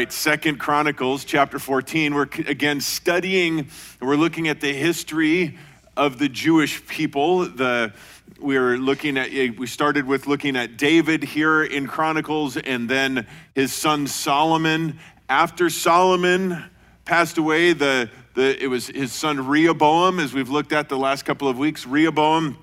right, Second Chronicles chapter 14. We're again studying, we're looking at the history of the Jewish people. The we're looking at eh, we started with looking at David here in Chronicles and then his son Solomon. After Solomon passed away, the, the it was his son Rehoboam, as we've looked at the last couple of weeks. Rehoboam,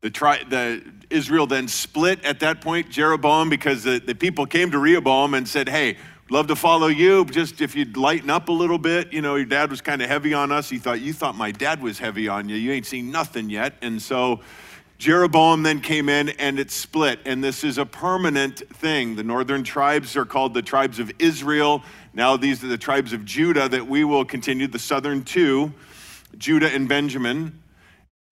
the, tri, the Israel then split at that point, Jeroboam, because the, the people came to Rehoboam and said, Hey, love to follow you. Just if you'd lighten up a little bit, you know, your dad was kind of heavy on us. He thought, You thought my dad was heavy on you. You ain't seen nothing yet. And so Jeroboam then came in and it split. And this is a permanent thing. The northern tribes are called the tribes of Israel. Now these are the tribes of Judah that we will continue, the southern two, Judah and Benjamin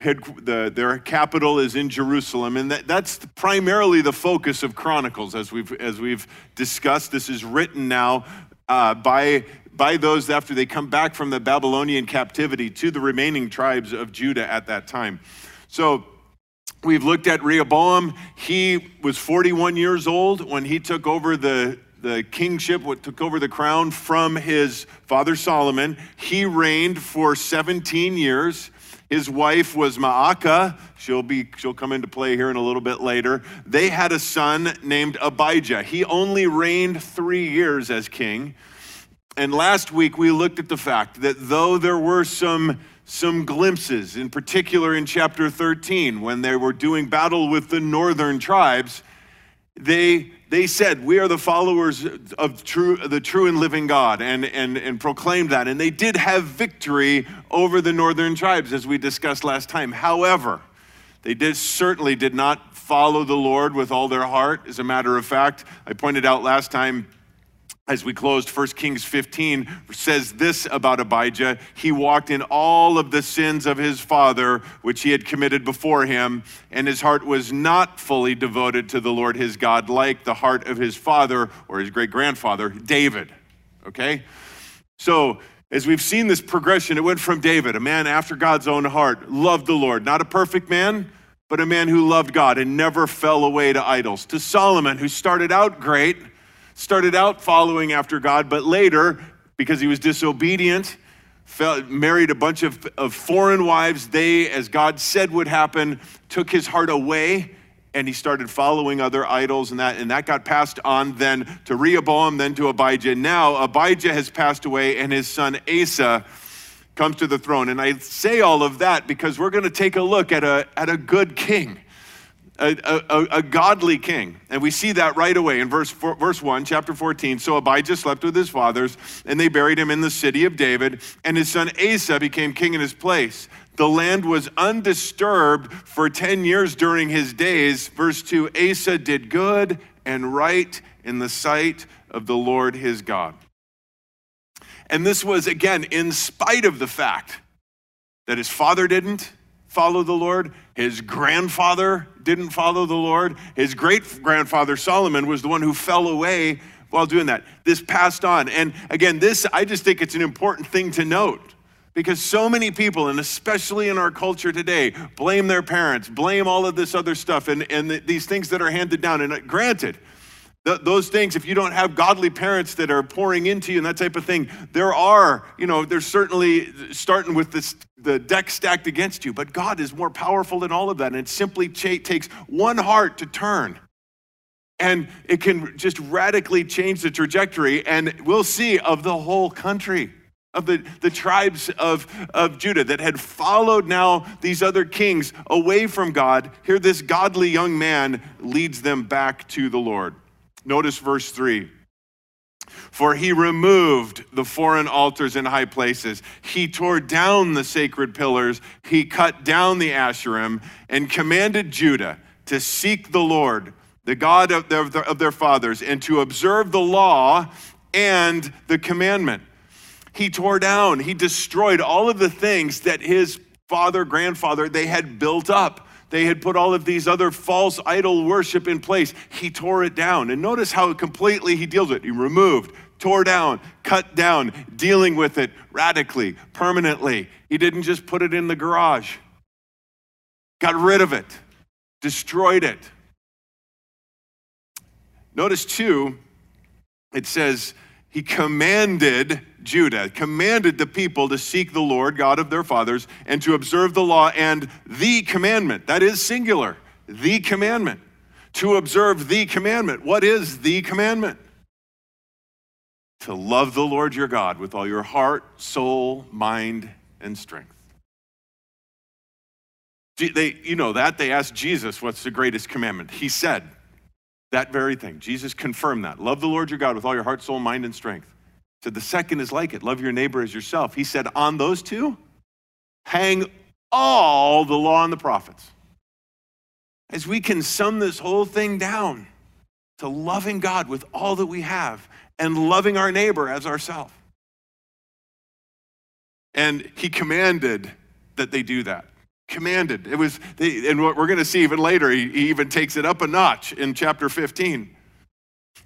head, the, their capital is in Jerusalem, and that, that's primarily the focus of Chronicles, as we've, as we've discussed. This is written now uh, by, by those after they come back from the Babylonian captivity to the remaining tribes of Judah at that time. So we've looked at Rehoboam. He was 41 years old when he took over the the kingship, what took over the crown from his father Solomon. He reigned for 17 years. His wife was Maacah. She'll, be, she'll come into play here in a little bit later. They had a son named Abijah. He only reigned three years as king. And last week we looked at the fact that though there were some, some glimpses, in particular in chapter 13, when they were doing battle with the northern tribes, they they said, We are the followers of true, the true and living God, and, and, and proclaimed that. And they did have victory over the northern tribes, as we discussed last time. However, they did, certainly did not follow the Lord with all their heart. As a matter of fact, I pointed out last time as we closed 1 Kings 15 says this about Abijah. He walked in all of the sins of his father which he had committed before him and his heart was not fully devoted to the Lord his God like the heart of his father or his great grandfather David okay? So as we've seen this progression it went from David a man after God's own heart loved the Lord not a perfect man but a man who loved God and never fell away to idols to Solomon who started out great started out following after God, but later, because he was disobedient, fell, married a bunch of, of foreign wives. They, as God said would happen, took his heart away and he started following other idols and that and that got passed on then to Rehoboam then to Abijah now Abijah has passed away and his son Asa comes to the throne and I say all of that because we're going to take a look at a at a good king a, a, a, godly king. And we see that right away in verse, four, verse 1, chapter 14. So Abijah slept with his fathers, and they buried him in the city of David, and his son Asa became king in his place. The land was undisturbed for 10 years during his days. Verse 2 Asa did good and right in the sight of the Lord his God. And this was, again, in spite of the fact that his father didn't follow the Lord, his grandfather didn't follow the Lord. His great grandfather Solomon was the one who fell away while doing that. This passed on. And again, this, I just think it's an important thing to note because so many people, and especially in our culture today, blame their parents, blame all of this other stuff, and, and the, these things that are handed down. And uh, granted, Th- those things, if you don't have godly parents that are pouring into you and that type of thing, there are, you know, there's certainly starting with this, the deck stacked against you, but God is more powerful than all of that. And it simply takes one heart to turn. And it can just radically change the trajectory, and we'll see, of the whole country of the, the tribes of, of Judah that had followed now these other kings away from God. Here, this godly young man leads them back to the Lord. Notice verse 3. For he removed the foreign altars in high places. He tore down the sacred pillars. He cut down the Asherim and commanded Judah to seek the Lord, the God of their, of their fathers, and to observe the law and the commandment. He tore down, he destroyed all of the things that his father, grandfather, they had built up. They had put all of these other false idol worship in place. He tore it down. And notice how completely he deals with it. He removed, tore down, cut down, dealing with it radically, permanently. He didn't just put it in the garage, got rid of it, destroyed it. Notice, too, it says, he commanded Judah, commanded the people to seek the Lord, God of their fathers, and to observe the law and the commandment. That is singular, the commandment. To observe the commandment. What is the commandment? To love the Lord your God with all your heart, soul, mind, and strength. They, you know that. They asked Jesus, What's the greatest commandment? He said that very thing. Jesus confirmed that. Love the Lord your God with all your heart, soul, mind, and strength. He said the second is like it. Love your neighbor as yourself. He said, On those two, hang all the law and the prophets. As we can sum this whole thing down to loving God with all that we have and loving our neighbor as ourselves. And he commanded that they do that commanded. It was, and what we're going to see even later, he, even takes it up a notch in chapter 15.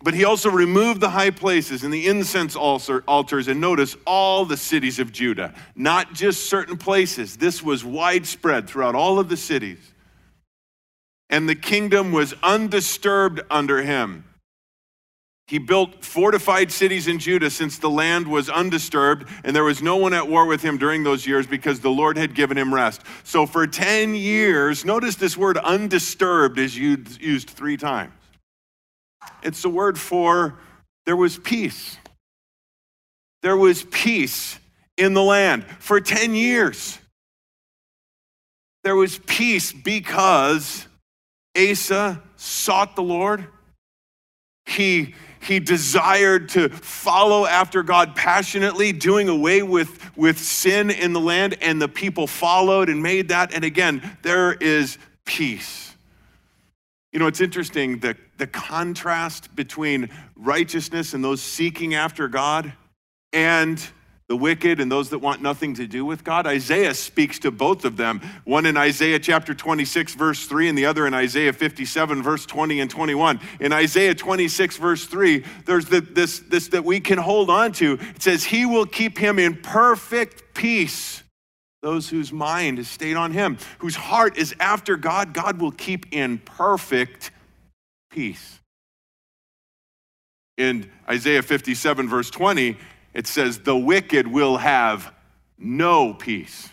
But he also removed the high places and the incense altars, and notice all the cities of Judah, not just certain places. This was widespread throughout all of the cities. And the kingdom was undisturbed under him. He built fortified cities in Judah since the land was undisturbed, and there was no one at war with him during those years because the Lord had given him rest. So for 10 years, notice this word undisturbed is used three times. It's the word for there was peace. There was peace in the land for 10 years. There was peace because Asa sought the Lord. He he desired to follow after God passionately, doing away with, with sin in the land, and the people followed and made that. And again, there is peace. You know, it's interesting the, the contrast between righteousness and those seeking after God and the wicked and those that want nothing to do with God. Isaiah speaks to both of them, one in Isaiah chapter 26, verse 3, and the other in Isaiah 57, verse 20 and 21. In Isaiah 26, verse 3, there's the, this, this that we can hold on to. It says, He will keep him in perfect peace. Those whose mind is stayed on him, whose heart is after God, God will keep in perfect peace. In Isaiah 57, verse 20, it says, the wicked will have no peace.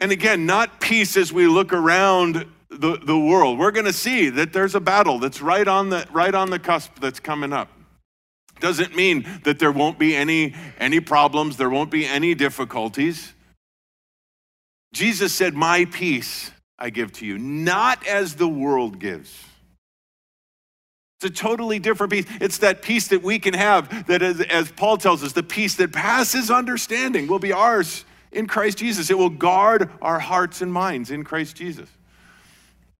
And again, not peace as we look around the, the world. We're going to see that there's a battle that's right on the, right on the cusp that's coming up. Doesn't mean that there won't be any, any problems, there won't be any difficulties. Jesus said, My peace I give to you, not as the world gives. It's a totally different peace. It's that peace that we can have, that as, as, Paul tells us, the peace that passes understanding will be ours in Christ Jesus. It will guard our hearts and minds in Christ Jesus.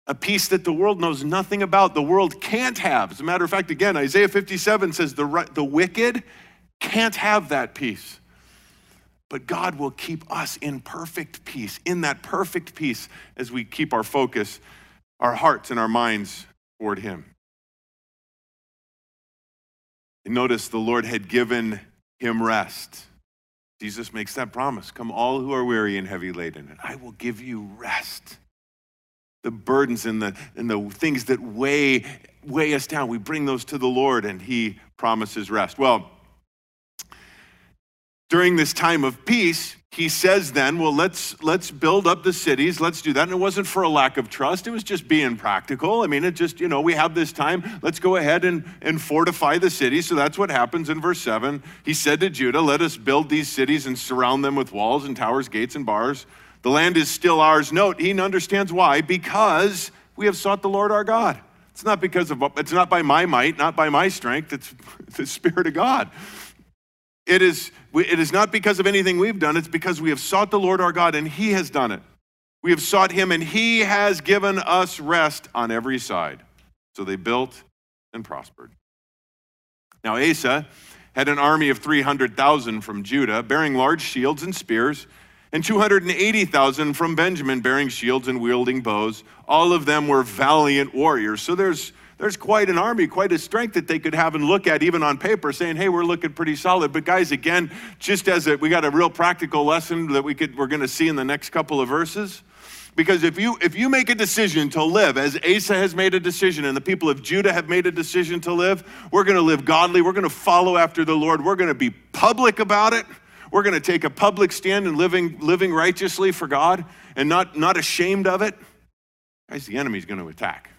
A peace that the world knows nothing about, the world can't have. As a matter of fact, again, Isaiah 57 says the, the wicked can't have that peace. But God will keep us in perfect peace, in that perfect peace, as we keep our focus, our hearts, and our minds toward Him. And notice the Lord had given him rest. Jesus makes that promise Come, all who are weary and heavy laden, and I will give you rest. The burdens and the, and the things that weigh, weigh us down, we bring those to the Lord, and he promises rest. Well, during this time of peace, he says then, well, let's, let's build up the cities. Let's do that. And it wasn't for a lack of trust. It was just being practical. I mean, it just, you know, we have this time. Let's go ahead and, and fortify the cities. So that's what happens in verse 7. He said to Judah, let us build these cities and surround them with walls and towers, gates and bars. The land is still ours. Note, he understands why. Because we have sought the Lord our God. It's not because of, it's not by my might, not by my strength. It's the Spirit of God. It is, it is not because of anything we've done, it's because we have sought the Lord our God and He has done it. We have sought Him and He has given us rest on every side. So they built and prospered. Now, Asa had an army of 300,000 from Judah, bearing large shields and spears, and 280,000 from Benjamin, bearing shields and wielding bows. All of them were valiant warriors. So there's there's quite an army, quite a strength that they could have and look at even on paper, saying, "Hey, we're looking pretty solid." But guys, again, just as a, we got a real practical lesson that we could we're going to see in the next couple of verses. Because if you if you make a decision to live as Asa has made a decision and the people of Judah have made a decision to live, we're going to live godly, we're going to follow after the Lord, we're going to be public about it. We're going to take a public stand in living living righteously for God and not not ashamed of it. Guys, the enemy's going to attack.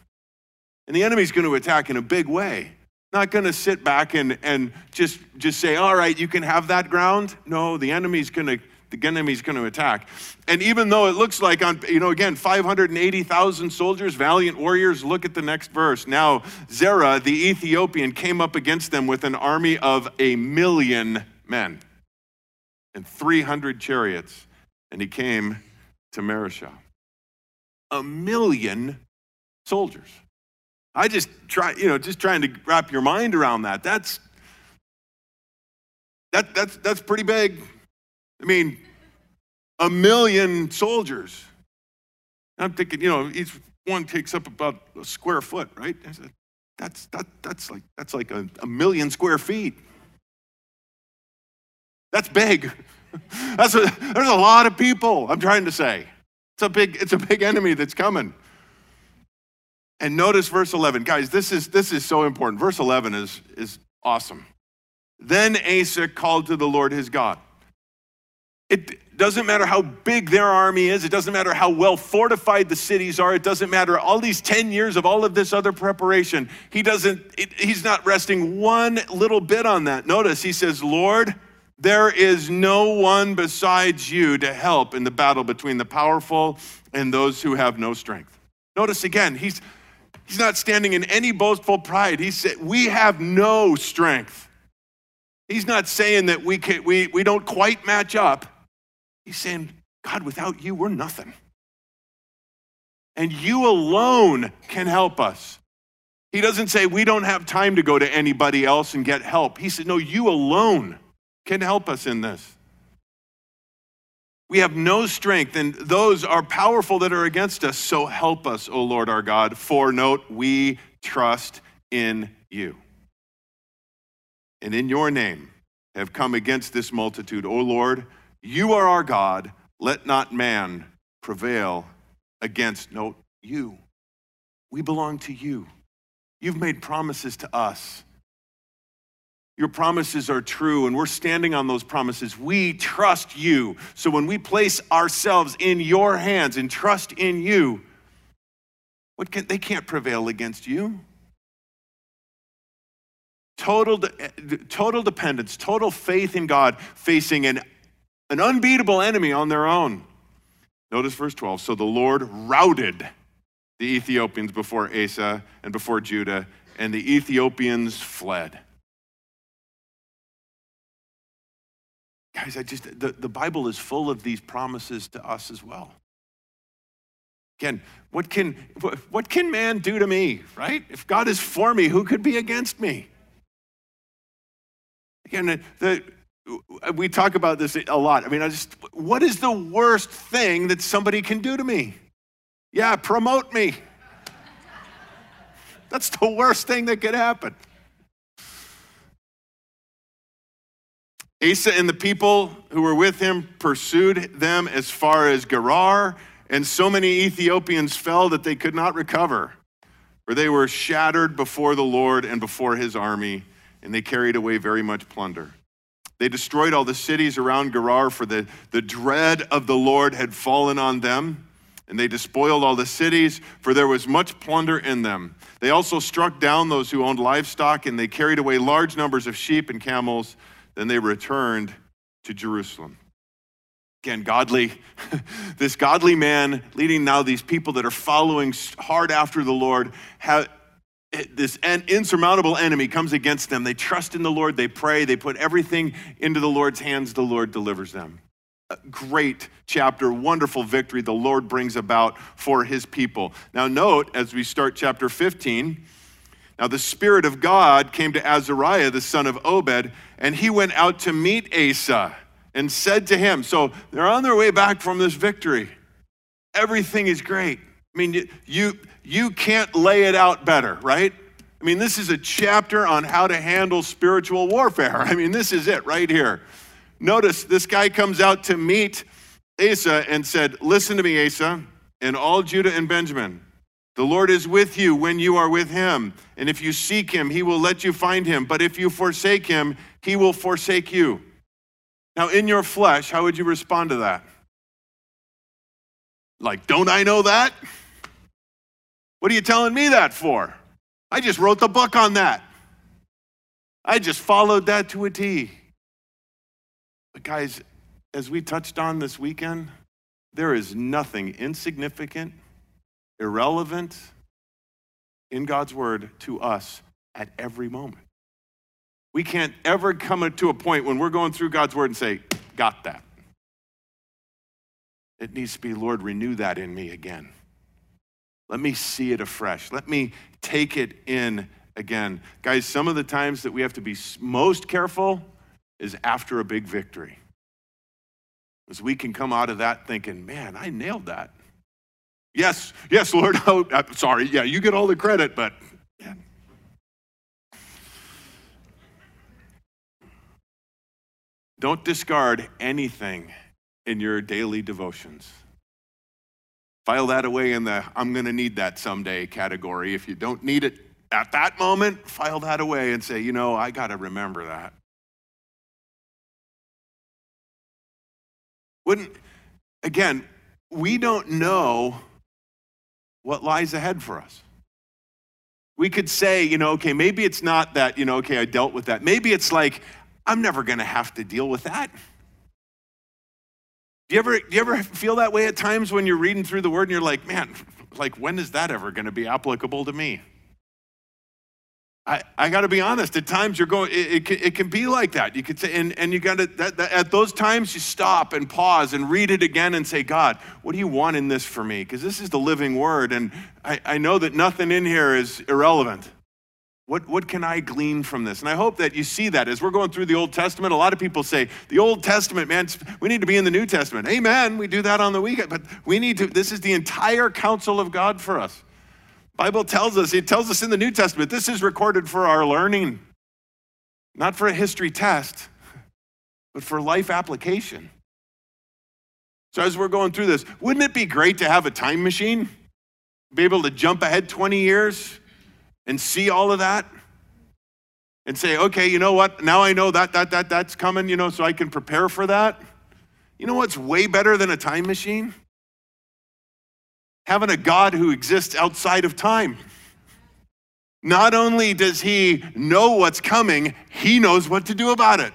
And the enemy's going to attack in a big way. Not going to sit back and, and just, just say, all right, you can have that ground. No, the enemy's going to the enemy's going to attack. And even though it looks like on, you know, again, 580,000 soldiers, valiant warriors, look at the next verse. Now, Zerah, the Ethiopian, came up against them with an army of a million men and 300 chariots, and he came to Mareshah. A million soldiers. I just try, you know, just trying to wrap your mind around that. That's that, that's that's pretty big. I mean, a million soldiers. I'm thinking, you know, each one takes up about a square foot, right? That's that, that's like that's like a, a million square feet. That's big. That's a, there's a lot of people. I'm trying to say, it's a big it's a big enemy that's coming. And notice verse 11. Guys, this is, this is so important. Verse 11 is, is awesome. Then Asa called to the Lord his God. It doesn't matter how big their army is, it doesn't matter how well fortified the cities are, it doesn't matter all these 10 years of all of this other preparation. He doesn't, it, he's not resting one little bit on that. Notice he says, Lord, there is no one besides you to help in the battle between the powerful and those who have no strength. Notice again, he's He's not standing in any boastful pride. He said, We have no strength. He's not saying that we, can, we, we don't quite match up. He's saying, God, without you, we're nothing. And you alone can help us. He doesn't say we don't have time to go to anybody else and get help. He said, No, you alone can help us in this. We have no strength, and those are powerful that are against us. So help us, O Lord our God. For note, we trust in you. And in your name have come against this multitude. O Lord, you are our God. Let not man prevail against, note, you. We belong to you. You've made promises to us. Your promises are true, and we're standing on those promises. We trust you. So when we place ourselves in your hands and trust in you, what can, they can't prevail against you. Total, total dependence, total faith in God, facing an, an unbeatable enemy on their own. Notice verse 12. So the Lord routed the Ethiopians before Asa and before Judah, and the Ethiopians fled. Guys, I just, the, the Bible is full of these promises to us as well. Again, what can, what can man do to me, right? If God is for me, who could be against me? Again, the, we talk about this a lot. I mean, I just, what is the worst thing that somebody can do to me? Yeah, promote me. That's the worst thing that could happen. Asa and the people who were with him pursued them as far as Gerar, and so many Ethiopians fell that they could not recover, for they were shattered before the Lord and before his army, and they carried away very much plunder. They destroyed all the cities around Gerar, for the, the dread of the Lord had fallen on them. And they despoiled all the cities, for there was much plunder in them. They also struck down those who owned livestock, and they carried away large numbers of sheep and camels then they returned to Jerusalem. Again, godly, this godly man leading now these people that are following hard after the Lord, have, this insurmountable enemy comes against them. They trust in the Lord, they pray, they put everything into the Lord's hands, the Lord delivers them. A great chapter, wonderful victory the Lord brings about for his people. Now, note as we start chapter 15, now the Spirit of God came to Azariah, the son of Obed, and he went out to meet Asa and said to him, So they're on their way back from this victory. Everything is great. I mean, you, you can't lay it out better, right? I mean, this is a chapter on how to handle spiritual warfare. I mean, this is it right here. Notice this guy comes out to meet Asa and said, Listen to me, Asa. and all Judah and Benjamin. The Lord is with you when you are with him. And if you seek him, he will let you find him. But if you forsake him, he will forsake you. Now, in your flesh, how would you respond to that? Like, don't I know that? What are you telling me that for? I just wrote the book on that. I just followed that to a T. But, guys, as we touched on this weekend, there is nothing insignificant irrelevant in God's word to us at every moment. We can't ever come to a point when we're going through God's word and say, Got that. It needs to be, Lord, renew that in me again. Let me see it afresh. Let me take it in again. Guys, some of the times that we have to be most careful is after a big victory. As we can come out of that thinking, man, I nailed that. Yes, yes, Lord. Oh, I'm sorry. Yeah, you get all the credit, but. Don't discard anything in your daily devotions. File that away in the I'm going to need that someday category. If you don't need it at that moment, file that away and say, you know, I got to remember that. Wouldn't, again, we don't know what lies ahead for us. We could say, you know, okay, maybe it's not that, you know, okay, I dealt with that. Maybe it's like, I'm never going to have to deal with that. Do you, ever, do you ever feel that way at times when you're reading through the word and you're like, man, like, when is that ever going to be applicable to me? I, I got to be honest. At times you're going, it, it, it, can be like that. You could say, and, and you got to, at those times you stop and pause and read it again and say, God, what do you want in this for me? Because this is the living word. And I, I know that nothing in here is irrelevant. What, what can I glean from this? And I hope that you see that as we're going through the Old Testament. A lot of people say, the Old Testament, man, we need to be in the New Testament. Amen. We do that on the weekend. But we need to, this is the entire counsel of God for us. Bible tells us, it tells us in the New Testament, this is recorded for our learning, not for a history test, but for life application. So as we're going through this, wouldn't it be great to have a time machine? Be able to jump ahead 20 years and see all of that? And say, okay, you know what? Now I know that, that, that, that's coming, you know, so I can prepare for that. You know what's way better than a time machine? Having a God who exists outside of time. Not only does he know what's coming, he knows what to do about it.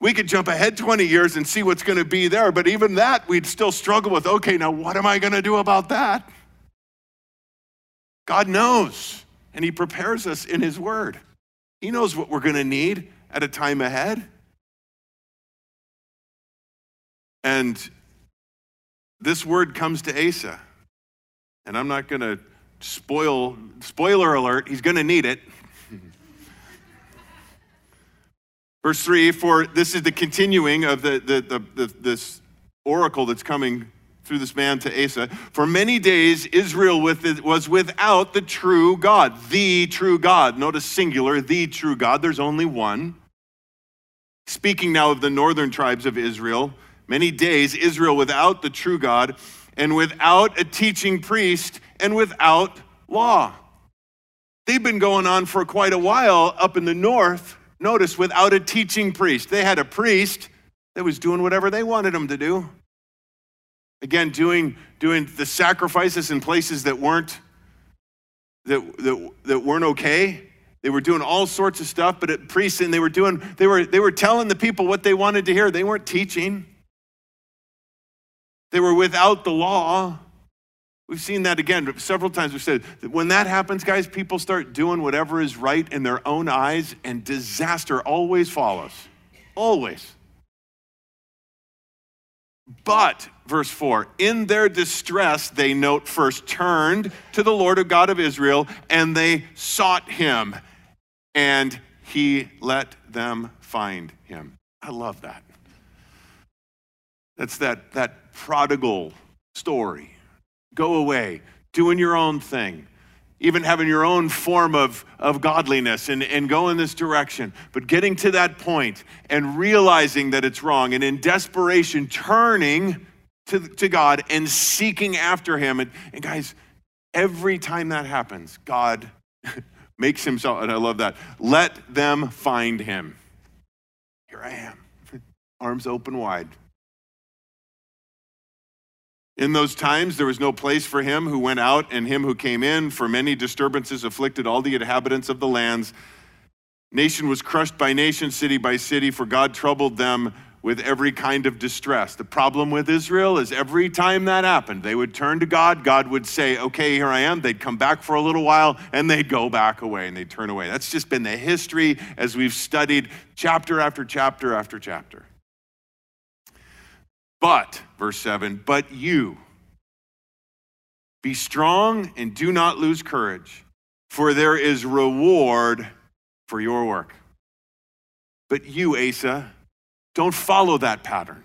We could jump ahead 20 years and see what's going to be there, but even that we'd still struggle with okay, now what am I going to do about that? God knows, and he prepares us in his word. He knows what we're going to need at a time ahead. And this word comes to Asa. And I'm not going to spoil, spoiler alert, he's going to need it. Verse 3 For this is the continuing of the, the, the, the, this oracle that's coming through this man to Asa. For many days, Israel with it, was without the true God, the true God. Notice singular, the true God. There's only one. Speaking now of the northern tribes of Israel, many days, Israel without the true God and without a teaching priest and without law. They've been going on for quite a while up in the north, notice, without a teaching priest. They had a priest that was doing whatever they wanted him to do. Again, doing, doing the sacrifices in places that weren't, that, that, that weren't okay. They were doing all sorts of stuff, but at priests, and they were doing, they were, they were telling the people what they wanted to hear. They weren't teaching. They were without the law. We've seen that again several times. We've said that when that happens, guys, people start doing whatever is right in their own eyes, and disaster always follows. Always. But, verse 4, in their distress, they note first turned to the Lord of God of Israel, and they sought him, and he let them find him. I love that. That's that, that prodigal story. Go away, doing your own thing, even having your own form of, of godliness and, and go in this direction. But getting to that point and realizing that it's wrong and in desperation turning to, to God and seeking after him. And, and guys, every time that happens, God makes himself, and I love that, let them find him. Here I am, arms open wide. In those times, there was no place for him who went out and him who came in, for many disturbances afflicted all the inhabitants of the lands. Nation was crushed by nation, city by city, for God troubled them with every kind of distress. The problem with Israel is every time that happened, they would turn to God. God would say, Okay, here I am. They'd come back for a little while and they'd go back away and they'd turn away. That's just been the history as we've studied chapter after chapter after chapter. But, verse 7, but you be strong and do not lose courage, for there is reward for your work. But you, Asa, don't follow that pattern.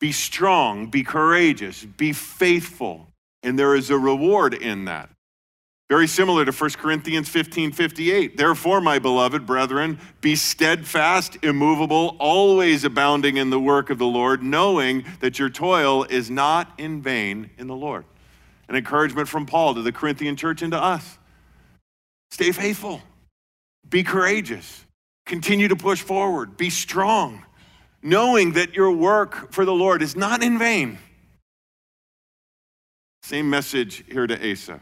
Be strong, be courageous, be faithful, and there is a reward in that. Very similar to 1 Corinthians 15 58. Therefore, my beloved brethren, be steadfast, immovable, always abounding in the work of the Lord, knowing that your toil is not in vain in the Lord. An encouragement from Paul to the Corinthian church and to us. Stay faithful, be courageous, Continue to push forward. Be strong, knowing that your work for the Lord is not in vain. Same message here to Asa.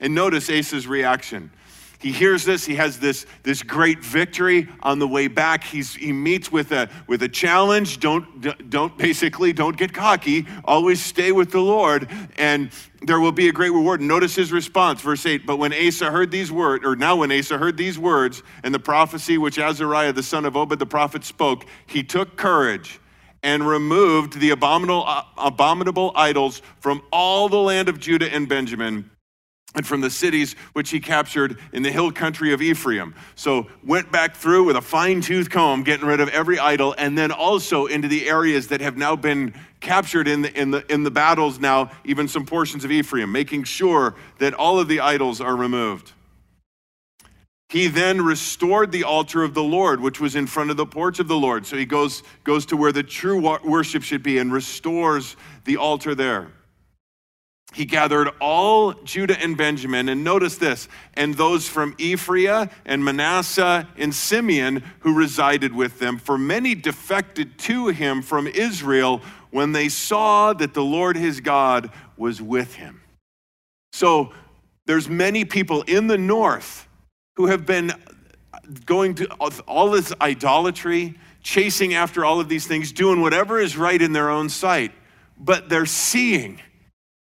And notice Asa's reaction. He hears this, he has this, this great victory on the way back. He's, he meets with a, with a challenge. Don't, don't basically, don't get cocky. Always stay with the Lord, and there will be a great reward. Notice his response, verse 8. But when Asa heard these words, or now when Asa heard these words, and the prophecy which Azariah the son of Obed the prophet spoke, he took courage and removed the abominable, uh, abominable idols from all the land of Judah and Benjamin and from the cities which he captured in the hill country of Ephraim. So went back through with a fine tooth comb, getting rid of every idol, and then also into the areas that have now been captured in the, in the, in the battles now, even some portions of Ephraim, making sure that all of the idols are removed. He then restored the altar of the Lord, which was in front of the porch of the Lord. So he goes, goes to where the true worship should be and restores the altar there he gathered all Judah and Benjamin, and notice this, and those from Ephraim and Manasseh and Simeon who resided with them, for many defected to him from Israel when they saw that the Lord his God was with him. So there's many people in the north who have been going to all this idolatry, chasing after all of these things, doing whatever is right in their own sight, but they're seeing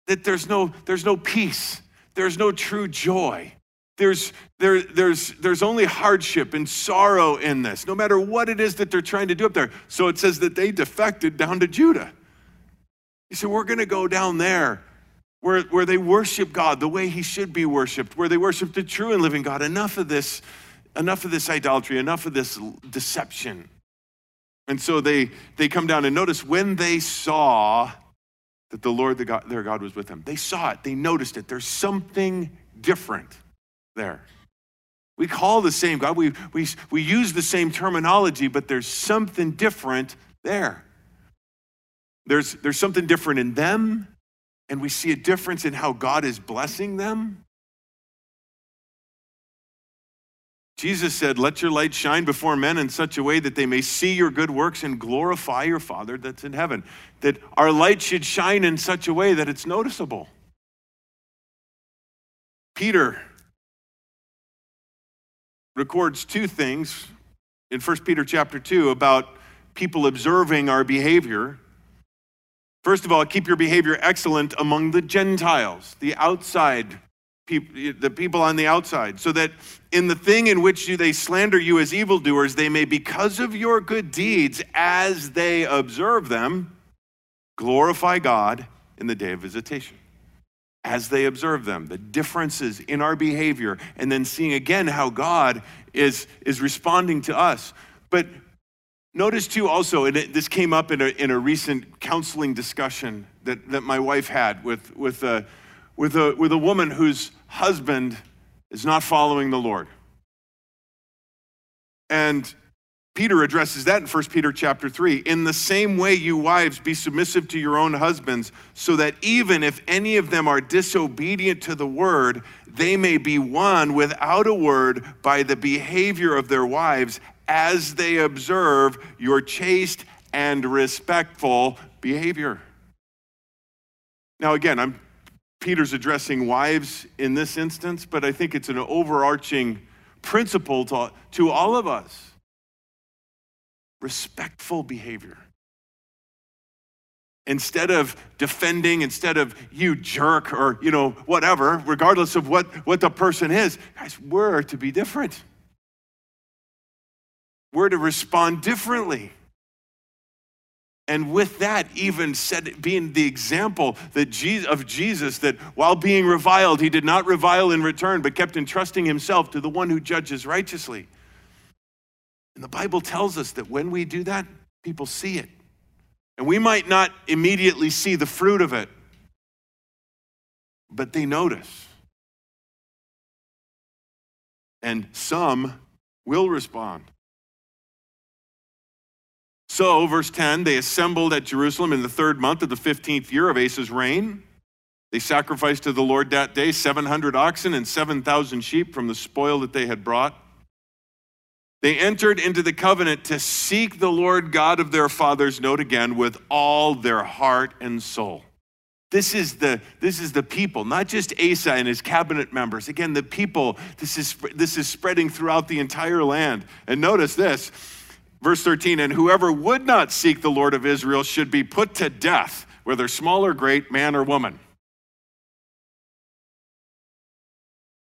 that there's no, there's no peace, there's no true joy. There's, there, there's, there's only hardship and sorrow in this, no matter what it is that they're trying to do up there. So it says that they defected down to Judah. He said, We're going to go down there where, where they worship God the way He should be worshiped, where they worship the true and living God. Enough of this, enough of this idolatry, enough of this deception. And so they, they come down and notice when they saw that the Lord the God, their God was with them. They saw it, they noticed it. There's something different there. We call the same God, we, we, we use the same terminology, but there's something different there. There's, there's something different in them, and we see a difference in how God is blessing them. Jesus said, Let your light shine before men in such a way that they may see your good works and glorify your Father that's in heaven. That our light should shine in such a way that it's noticeable. Peter records two things in 1 Peter chapter 2 about people observing our behavior. First of all, keep your behavior excellent among the Gentiles, the outside people, the people on the outside, so that in the thing in which you, they slander you as evildoers, they may, because of your good deeds, as they observe them, glorify God in the day of visitation. As they observe them, the differences in our behavior, and then seeing again how God is, is responding to us. But notice too, also, and it, this came up in a, in a recent counseling discussion that, that my wife had with, with a with a, with a woman whose husband is not following the Lord. And Peter addresses that in 1 Peter chapter 3. In the same way, you wives, be submissive to your own husbands, so that even if any of them are disobedient to the word, they may be won without a word by the behavior of their wives as they observe your chaste and respectful behavior. Now, again, I'm Peter's addressing wives in this instance, but I think it's an overarching principle to, to all of us respectful behavior. Instead of defending, instead of you jerk or, you know, whatever, regardless of what, what the person is, guys, we're to be different. We're to respond differently. And with that, even said, being the example that Jesus, of Jesus, that while being reviled, he did not revile in return, but kept entrusting himself to the one who judges righteously. And the Bible tells us that when we do that, people see it. And we might not immediately see the fruit of it, but they notice. And some will respond. So, verse 10 they assembled at Jerusalem in the third month of the 15th year of Asa's reign. They sacrificed to the Lord that day 700 oxen and 7,000 sheep from the spoil that they had brought. They entered into the covenant to seek the Lord God of their fathers, note again, with all their heart and soul. This is the, this is the people, not just Asa and his cabinet members. Again, the people, this is, this is spreading throughout the entire land. And notice this, verse 13, and whoever would not seek the Lord of Israel should be put to death, whether small or great, man or woman.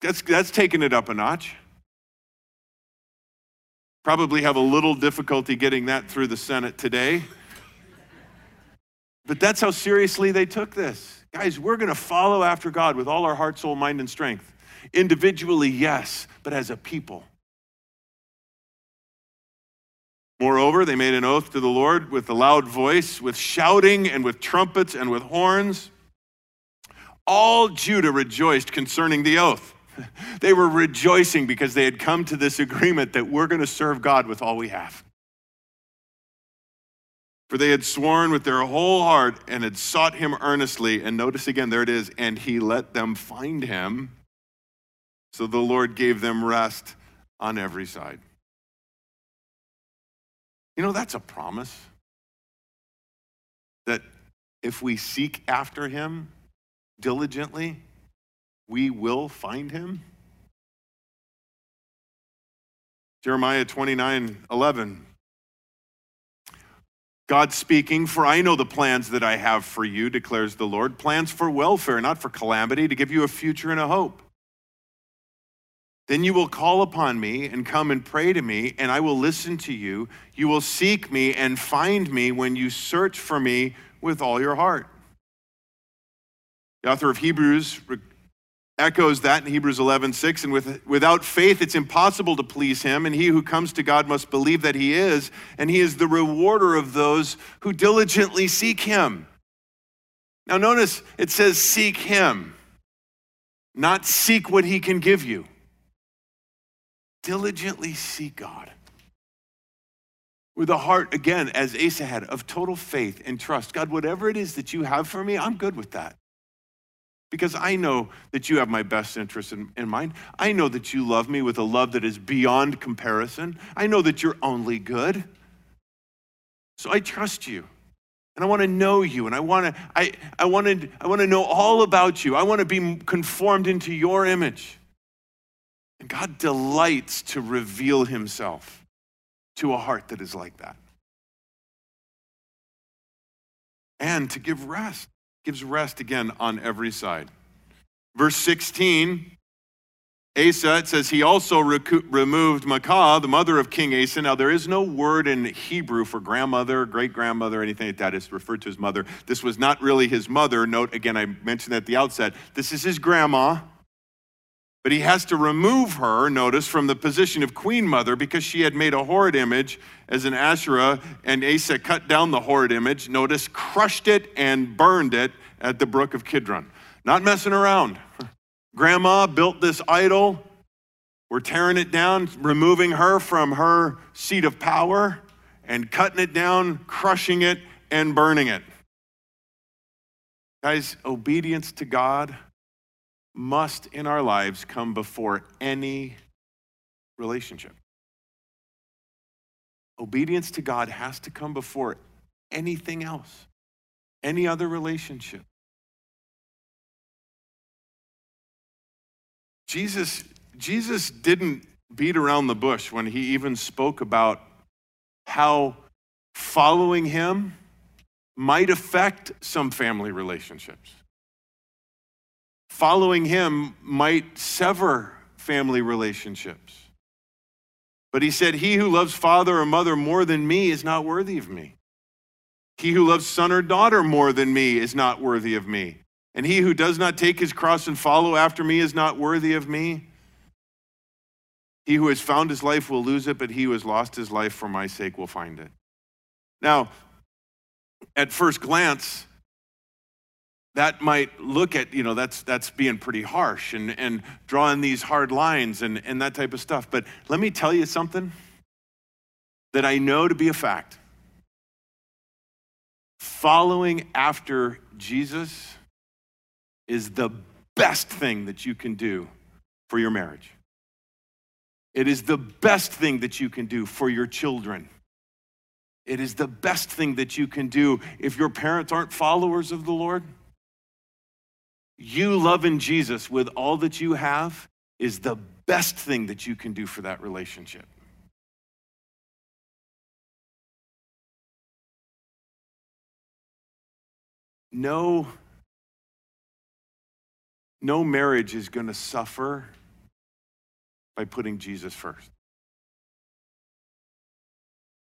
That's, that's taking it up a notch. Probably have a little difficulty getting that through the Senate today. But that's how seriously they took this. Guys, we're going to follow after God with all our heart, soul, mind, and strength. Individually, yes, but as a people. Moreover, they made an oath to the Lord with a loud voice, with shouting, and with trumpets, and with horns. All Judah rejoiced concerning the oath. They were rejoicing because they had come to this agreement that we're going to serve God with all we have. For they had sworn with their whole heart and had sought him earnestly. And notice again, there it is, and he let them find him. So the Lord gave them rest on every side. You know, that's a promise. That if we seek after him diligently, we will find him? Jeremiah 29 11. God speaking, for I know the plans that I have for you, declares the Lord plans for welfare, not for calamity, to give you a future and a hope. Then you will call upon me and come and pray to me, and I will listen to you. You will seek me and find me when you search for me with all your heart. The author of Hebrews echoes that in Hebrews 11, 6. And with, without faith, it's impossible to please him. And he who comes to God must believe that he is, and he is the rewarder of those who diligently seek him. Now, notice it says seek him, not seek what he can give you. Diligently seek God. With a heart, again, as Asa had, of total faith and trust. God, whatever it is that you have for me, I'm good with that because I know that you have my best interest in, in, mind. I know that you love me with a love that is beyond comparison. I know that you're only good. So I trust you. And I want to know you. And I want to, I, I, wanted, I want to know all about you. I want to be conformed into your image. And God delights to reveal himself to a heart that is like that. And to give rest gives rest again on every side. Verse 16, Asa, it says, he also removed Maacah, the mother of King Asa. Now, there is no word in Hebrew for grandmother, great grandmother, anything like that. It's referred to as mother. This was not really his mother. Note, again, I mentioned at the outset, this is his grandma. But he has to remove her, notice, from the position of queen mother because she had made a horrid image as an Asherah, and Asa cut down the horrid image, notice, crushed it and burned it at the brook of Kidron. Not messing around. Grandma built this idol, We're tearing it down, removing her from her seat of power, and cutting it down, crushing it, and burning it. Guys, obedience to God must in our lives come before any relationship. Obedience to God has to come before anything else, any other relationship. Jesus, Jesus didn't beat around the bush when he even spoke about how following him might affect some family relationships. Following him might sever family relationships. But he said, He who loves father or mother more than me is not worthy of me. He who loves son or daughter more than me is not worthy of me. And he who does not take his cross and follow after me is not worthy of me. He who has found his life will lose it, but he who has lost his life for my sake will find it. Now, at first glance, that might look at, you know, that's, that's being pretty harsh and, and drawing these hard lines and, and that type of stuff. But let me tell you something that I know to be a fact. Following after Jesus is the best thing that you can do for your marriage. It is the best thing that you can do for your children. It is the best thing that you can do if your parents aren't followers of the Lord. You loving Jesus with all that you have is the best thing that you can do for that relationship. No no marriage is going to suffer by putting Jesus first.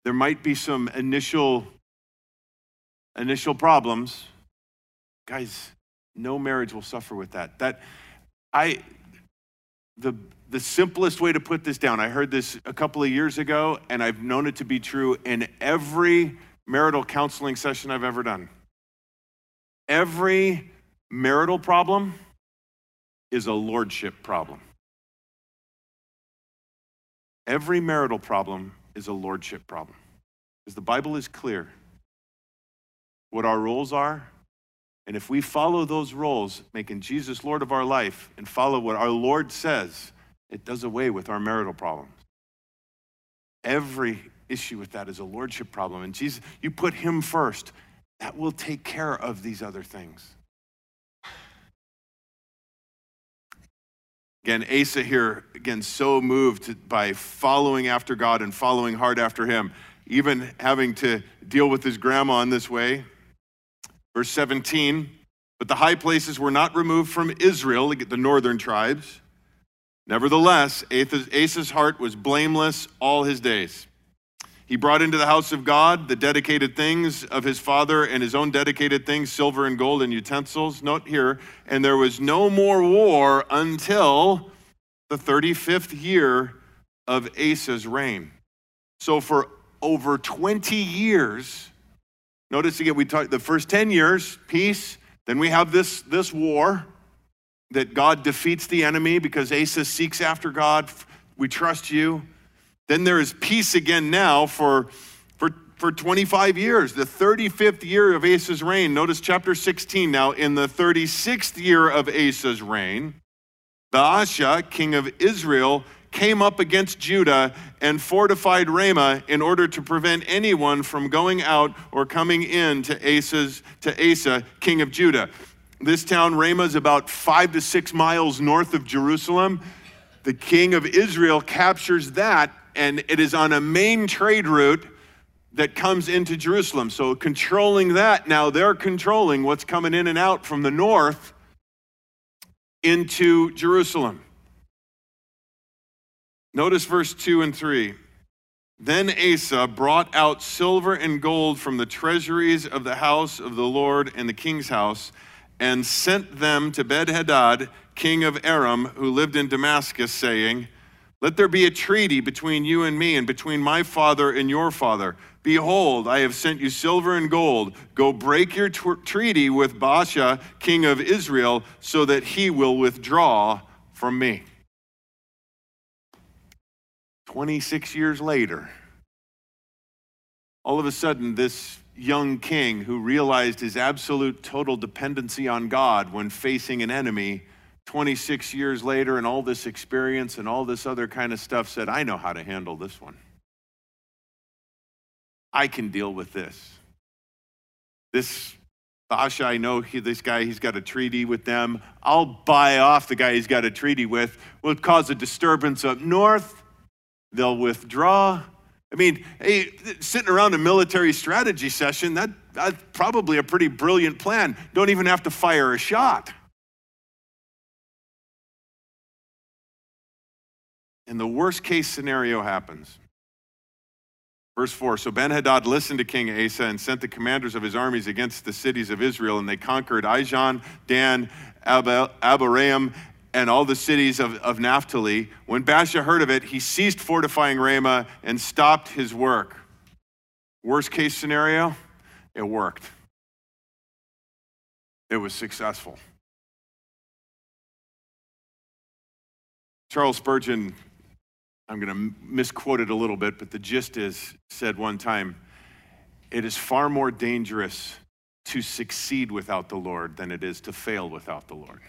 There might be some initial initial problems. Guys, no marriage will suffer with that. That I the the simplest way to put this down, I heard this a couple of years ago, and I've known it to be true in every marital counseling session I've ever done. Every marital problem is a lordship problem. Every marital problem is a lordship problem. Because the Bible is clear what our roles are. And if we follow those roles, making Jesus Lord of our life and follow what our Lord says, it does away with our marital problems. Every issue with that is a lordship problem. And Jesus, you put him first, that will take care of these other things. Again, Asa here, again, so moved by following after God and following hard after Him, even having to deal with his grandma in this way. Verse 17, but the high places were not removed from Israel, the northern tribes. Nevertheless, Asa's heart was blameless all his days. He brought into the house of God the dedicated things of his father and his own dedicated things, silver and gold and utensils. Note here, and there was no more war until the 35th year of Asa's reign. So for over 20 years, notice again, we talked the first 10 years, peace. Then we have this, this war that God defeats the enemy because Asa seeks after God. We trust you. Then there is peace again now for, for, for 25 years, the 35th year of Asa's reign. Notice chapter 16 now. In the 36th year of Asa's reign, Baasha, king of Israel, came up against Judah and fortified Ramah in order to prevent anyone from going out or coming in to, Asa's, to Asa, king of Judah. This town, Ramah, is about five to six miles north of Jerusalem. The king of Israel captures that and it is on a main trade route that comes into Jerusalem. So, controlling that, now they're controlling what's coming in and out from the north into Jerusalem. Notice verse 2 and 3. Then Asa brought out silver and gold from the treasuries of the house of the Lord and the king's house and sent them to Benhadad, king of Aram, who lived in Damascus, saying, let there be a treaty between you and me, and between my father and your father. Behold, I have sent you silver and gold. Go break your t- treaty with Baasha, king of Israel, so that he will withdraw from me. 26 years later, all of a sudden, this young king who realized his absolute total dependency on God when facing an enemy 26 years later and all this experience and all this other kind of stuff said, I know how to handle this one. I can deal with this. This Baasha, I know he, this guy, he's got a treaty with them. I'll buy off the guy he's got a treaty with. We'll cause a disturbance up north. They'll withdraw. I mean, hey, sitting around a military strategy session, that, that's probably a pretty brilliant plan. Don't even have to fire a shot. And the worst case scenario happens. Verse 4 So Ben Hadad listened to King Asa and sent the commanders of his armies against the cities of Israel, and they conquered Ijon, Dan, Abel-maim, and all the cities of, of Naphtali. When Baasha heard of it, he ceased fortifying Ramah and stopped his work. Worst case scenario, it worked. It was successful. Charles Spurgeon, I'm going to misquote it a little bit, but the gist is said one time it is far more dangerous to succeed without the Lord than it is to fail without the Lord.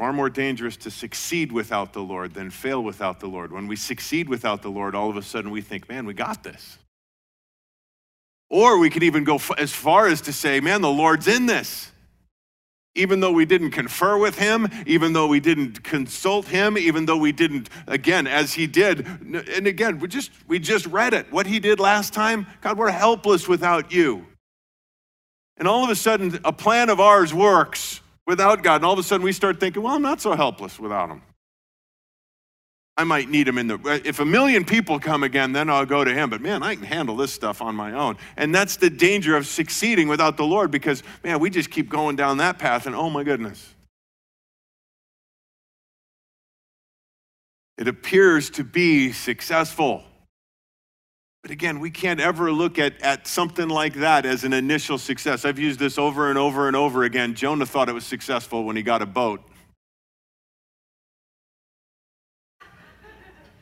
Far more dangerous to succeed without the Lord than fail without the Lord. When we succeed without the Lord, all of a sudden we think, man, we got this. Or we could even go as far as to say, man, the Lord's in this. Even though we didn't confer with him, even though we didn't consult him, even though we didn't, again, as he did, and again, we just we just read it. What he did last time, God, we're helpless without you. And all of a sudden, a plan of ours works without God. And all of a sudden we start thinking, well, I'm not so helpless without him. I might need him in the, if a million people come again, then I'll go to him. But man, I can handle this stuff on my own. And that's the danger of succeeding without the Lord because, man, we just keep going down that path and oh my goodness. It appears to be successful. But again, we can't ever look at, at something like that as an initial success. I've used this over and over and over again. Jonah thought it was successful when he got a boat.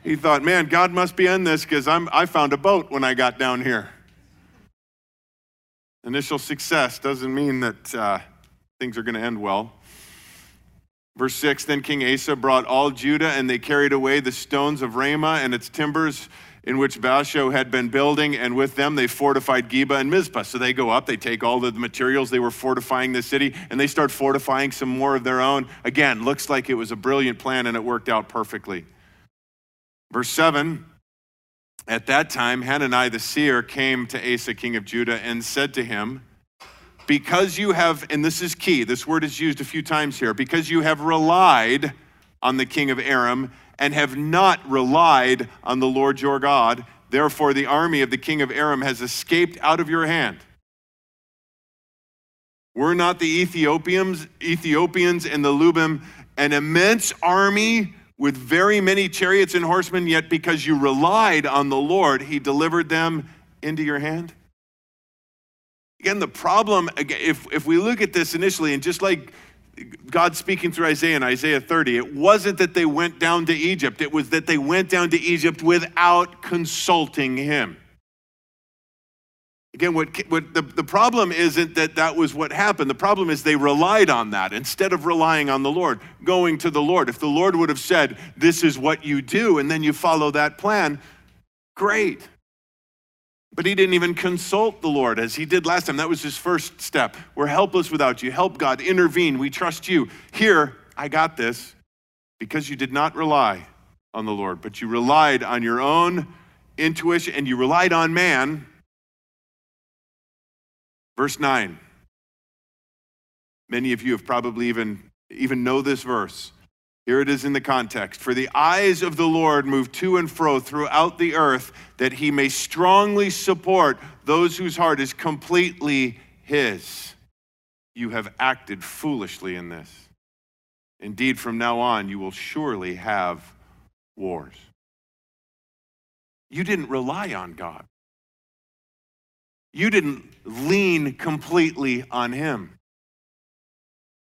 He thought, man, God must be in this because I found a boat when I got down here. Initial success doesn't mean that uh, things are going to end well. Verse 6 Then King Asa brought all Judah, and they carried away the stones of Ramah and its timbers in which Baasha had been building, and with them they fortified Geba and Mizpah. So they go up, they take all the materials they were fortifying the city, and they start fortifying some more of their own. Again, looks like it was a brilliant plan and it worked out perfectly. Verse 7 At that time, Hanani the seer came to Asa, king of Judah, and said to him, Because you have, and this is key, this word is used a few times here, because you have relied on the king of Aram and have not relied on the Lord your God. Therefore, the army of the king of Aram has escaped out of your hand. Were not the Ethiopians, Ethiopians and the Lubim an immense army with very many chariots and horsemen, yet because you relied on the Lord, he delivered them into your hand? Again, the problem, if, if we look at this initially, and just like God speaking through Isaiah in Isaiah 30, it wasn't that they went down to Egypt, it was that they went down to Egypt without consulting him. Again, what, what the, the problem isn't that that was what happened. The problem is they relied on that instead of relying on the Lord, going to the Lord. If the Lord would have said, This is what you do, and then you follow that plan, great. But he didn't even consult the Lord as he did last time. That was his first step. We're helpless without you. Help God, intervene. We trust you. Here, I got this because you did not rely on the Lord, but you relied on your own intuition and you relied on man. Verse 9. Many of you have probably even, even know this verse. Here it is in the context. For the eyes of the Lord move to and fro throughout the earth, that he may strongly support those whose heart is completely his. You have acted foolishly in this. Indeed, from now on, you will surely have wars. You didn't rely on God, you didn't lean completely on him.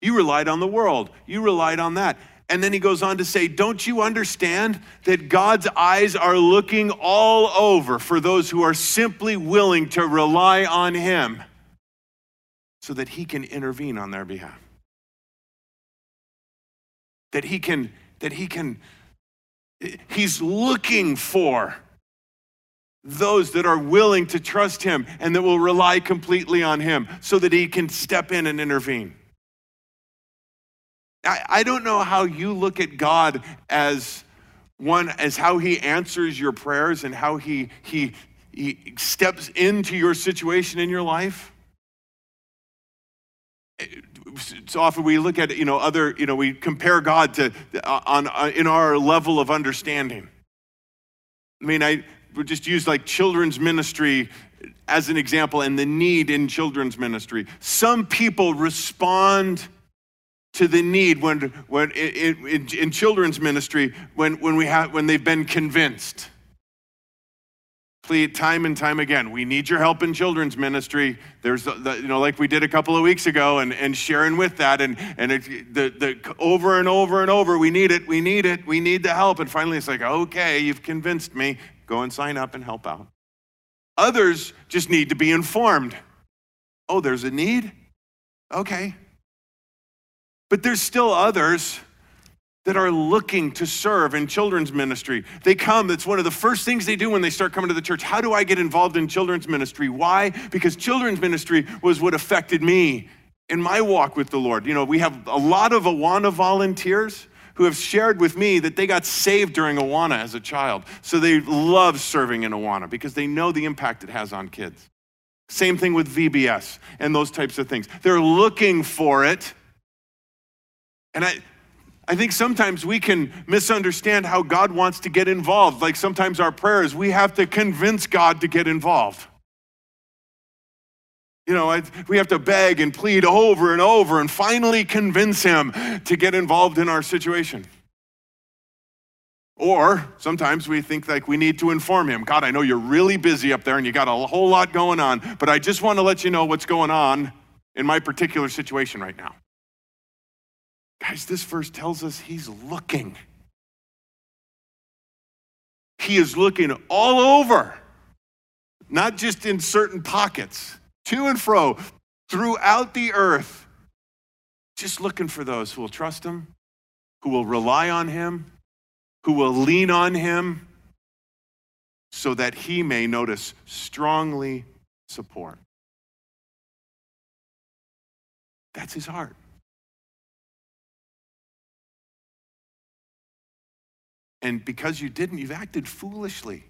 You relied on the world, you relied on that. And then he goes on to say, Don't you understand that God's eyes are looking all over for those who are simply willing to rely on him so that he can intervene on their behalf? That he can, that he can, he's looking for those that are willing to trust him and that will rely completely on him so that he can step in and intervene. I, I don't know how you look at God as one, as how he answers your prayers and how he, he, he steps into your situation in your life. So often we look at, you know, other, you know, we compare God to, uh, on, on in our level of understanding. I mean, I, would just use like children's ministry as an example and the need in children's ministry. Some people respond to the need when, when in, in, in children's ministry when, when, we have, when they've been convinced. Plead time and time again. We need your help in children's ministry. There's, the, you know, like we did a couple of weeks ago, and, and sharing with that, and, and it, the, the, over and over and over, we need it, we need it, we need the help. And finally, it's like, okay, you've convinced me. Go and sign up and help out. Others just need to be informed. Oh, there's a need? Okay. But there's still others that are looking to serve in children's ministry. They come, it's one of the first things they do when they start coming to the church. How do I get involved in children's ministry? Why? Because children's ministry was what affected me in my walk with the Lord. You know, we have a lot of Awana volunteers who have shared with me that they got saved during Awana as a child. So they love serving in Awana because they know the impact it has on kids. Same thing with VBS and those types of things. They're looking for it. And I, I think sometimes we can misunderstand how God wants to get involved. Like sometimes our prayers, we have to convince God to get involved. You know, we have to beg and plead over and over and finally convince him to get involved in our situation. Or sometimes we think like we need to inform him God, I know you're really busy up there and you got a whole lot going on, but I just want to let you know what's going on in my particular situation right now. Guys, this verse tells us he's looking. He is looking all over, not just in certain pockets to and fro throughout the earth, just looking for those who will trust him, who will rely on him, who will lean on him, so that he may notice strongly support. That's his heart. And because you didn't, you've acted foolishly.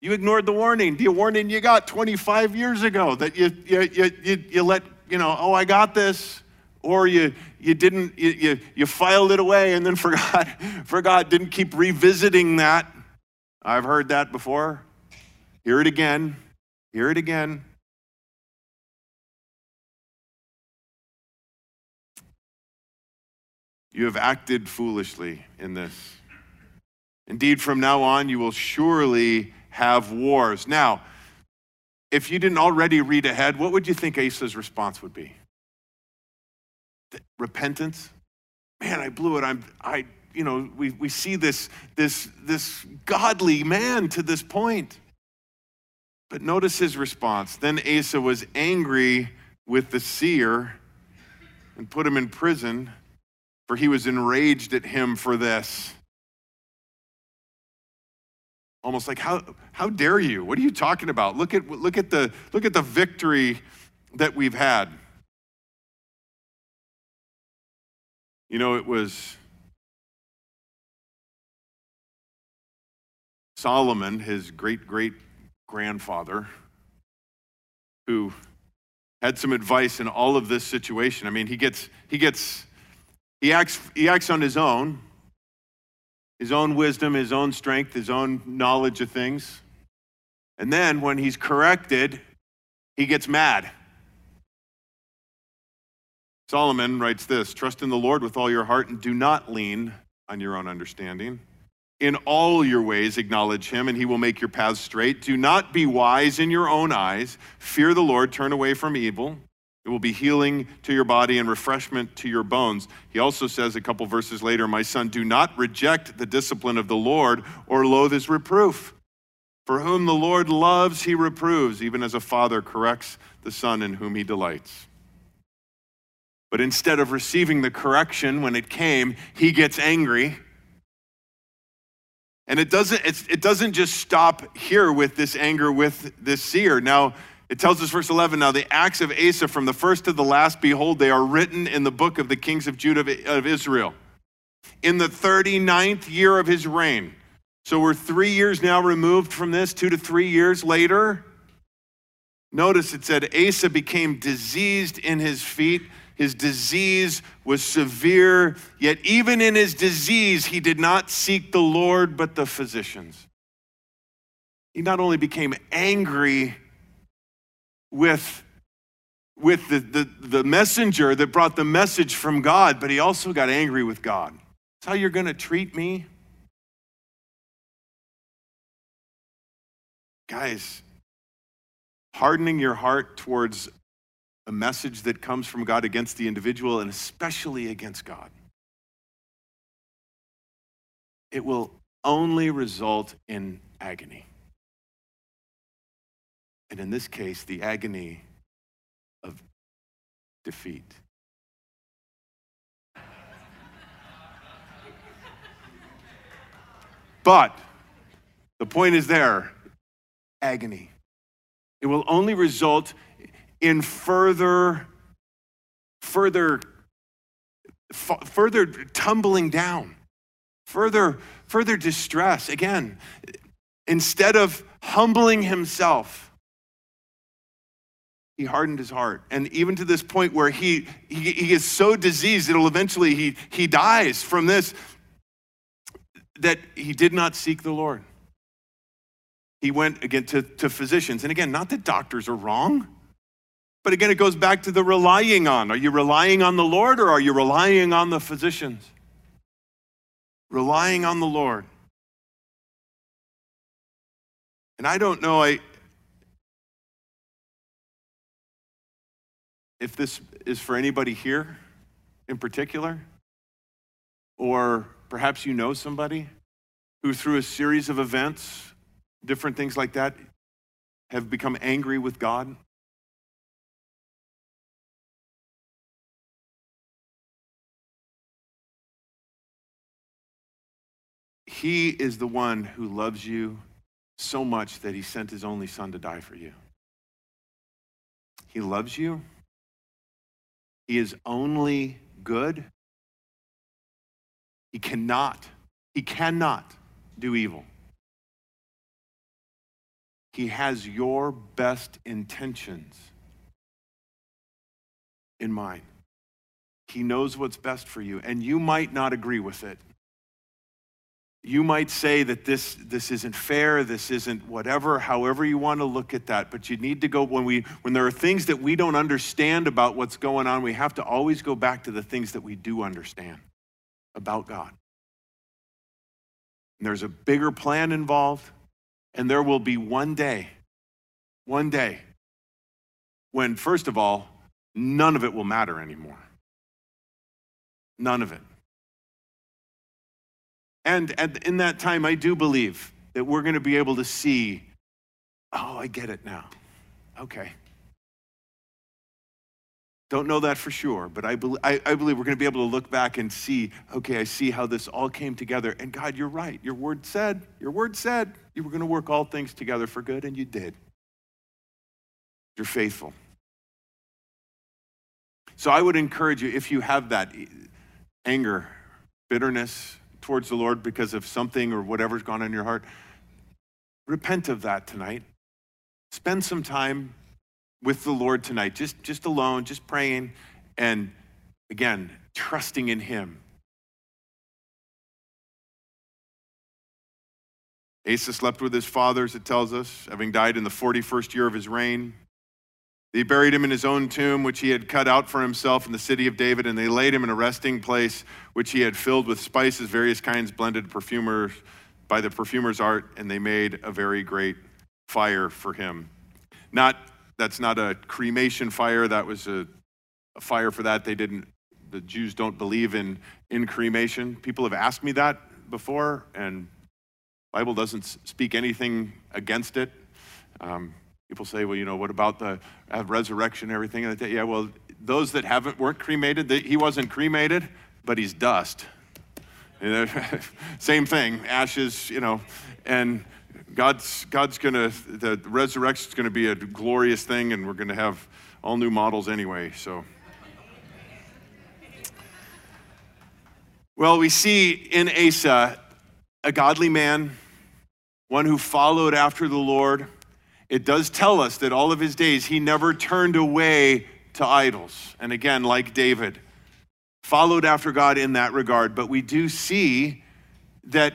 You ignored the warning, the warning you got 25 years ago that you, you, you, you, let, you know, oh, I got this. Or you, you didn't, you, you, you filed it away and then forgot, forgot, didn't keep revisiting that. I've heard that before. Hear it again. Hear it again. You have acted foolishly in this. Indeed, from now on, you will surely have wars. Now, if you didn't already read ahead, what would you think Asa's response would be? Repentance? Man, I blew it. I'm, I, you know, we, we see this, this, this godly man to this point. But notice his response. Then Asa was angry with the seer and put him in prison, for he was enraged at him for this. Almost like, how, how dare you? What are you talking about? Look at, look, at the, look at the victory that we've had. You know, it was Solomon, his great great grandfather, who had some advice in all of this situation. I mean, he gets, he gets, he acts, he acts on his own, his own wisdom, his own strength, his own knowledge of things. And then when he's corrected, he gets mad. Solomon writes this Trust in the Lord with all your heart and do not lean on your own understanding. In all your ways, acknowledge him, and he will make your paths straight. Do not be wise in your own eyes. Fear the Lord, turn away from evil. It will be healing to your body and refreshment to your bones. He also says a couple verses later, My son, do not reject the discipline of the Lord or loathe his reproof. For whom the Lord loves, he reproves, even as a father corrects the son in whom he delights. But instead of receiving the correction when it came, he gets angry. And it doesn't, it doesn't just stop here with this anger with this seer. Now, it tells us, verse 11, now the acts of Asa from the first to the last, behold, they are written in the book of the kings of Judah of Israel. In the 39th year of his reign. So we're three years now removed from this, two to three years later. Notice it said Asa became diseased in his feet. His disease was severe, yet even in his disease, he did not seek the Lord, but the physicians. He not only became angry with, with the, the, the messenger that brought the message from God, but he also got angry with God. That's how you're going to treat me? Guys, hardening your heart towards a message that comes from God against the individual and especially against God, it will only result in agony. And in this case, the agony of defeat. But the point is there agony. It will only result in further, further, further tumbling down, further, further distress. Again, instead of humbling himself, he hardened his heart. And even to this point where he, he, he is so diseased, it'll eventually, he, he dies from this, that he did not seek the Lord. He went again to, to physicians. And again, not that doctors are wrong, but again, it goes back to the relying on. Are you relying on the Lord or are you relying on the physicians? Relying on the Lord. And I don't know, I, if this is for anybody here in particular, or perhaps you know somebody who, through a series of events, different things like that, have become angry with God. He is the one who loves you so much that he sent his only son to die for you. He loves you. He is only good. He cannot, he cannot do evil. He has your best intentions in mind. He knows what's best for you, and you might not agree with it. You might say that this, this isn't fair, this isn't whatever, however you want to look at that. But you need to go when we when there are things that we don't understand about what's going on, we have to always go back to the things that we do understand about God. And there's a bigger plan involved, and there will be one day, one day, when, first of all, none of it will matter anymore. None of it. And in that time, I do believe that we're going to be able to see, oh, I get it now. Okay. Don't know that for sure, but I, be- I, I believe we're going to be able to look back and see, okay, I see how this all came together. And God, you're right. Your word said, your word said you were going to work all things together for good, and you did. You're faithful. So I would encourage you, if you have that eh, anger, bitterness, towards the Lord because of something or whatever's gone on in your heart, repent of that tonight. Spend some time with the Lord tonight, just, just alone, just praying, and again, trusting in Him. Asa slept with his fathers, it tells us, having died in the 41st year of his reign. They buried him in his own tomb, which he had cut out for himself in the city of David, and they laid him in a resting place, which he had filled with spices, various kinds, blended perfumers by the perfumer's art, and they made a very great fire for him. Not that's not a cremation fire. That was a fire for that. They didn't, the Jews don't believe in, in cremation. People have asked me that before, and Bible doesn't speak anything against it. Um, people say, well, you know, what about the uh, resurrection and everything? Yeah, well, those that haven't weren't cremated, he wasn't cremated, but he's dust. Same thing, ashes, you know, and God's God's gonna the resurrection's gonna be a glorious thing, and we're gonna have all new models anyway. So. Well, we see in Asa a godly man, one who followed after the Lord. It does tell us that all of his days he never turned away to idols. And again, like David, followed after God in that regard. But we do see that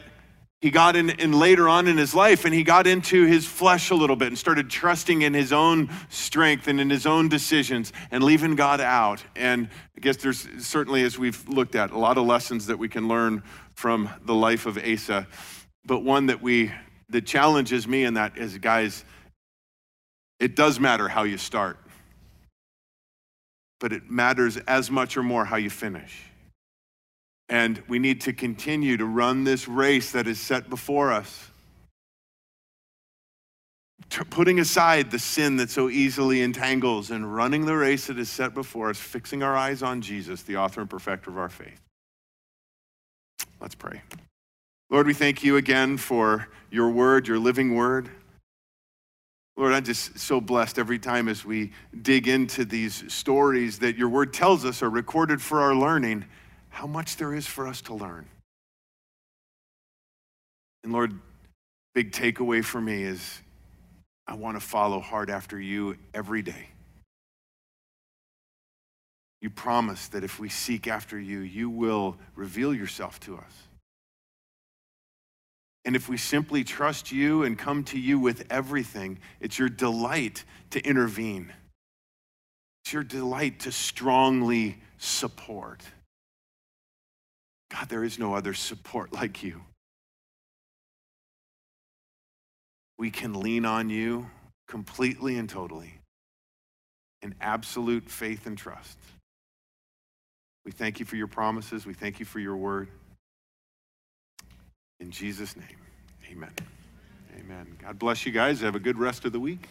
he got in, in later on in his life and he got into his flesh a little bit and started trusting in his own strength and in his own decisions and leaving God out. And I guess there's certainly, as we've looked at, a lot of lessons that we can learn from the life of Asa. But one that we that challenges me in that is, guys, it does matter how you start, but it matters as much or more how you finish. And we need to continue to run this race that is set before us. Putting aside the sin that so easily entangles and running the race that is set before us, fixing our eyes on Jesus, the author and perfecter of our faith. Let's pray. Lord, we thank you again for your word, your living word. Lord, I'm just so blessed every time as we dig into these stories that your word tells us are recorded for our learning how much there is for us to learn. And Lord, big takeaway for me is I want to follow hard after you every day. You promise that if we seek after you, you will reveal yourself to us. And if we simply trust you and come to you with everything, it's your delight to intervene. It's your delight to strongly support. God, there is no other support like you. We can lean on you completely and totally in absolute faith and trust. We thank you for your promises. We thank you for your word. In Jesus' name, amen. Amen. God bless you guys. Have a good rest of the week.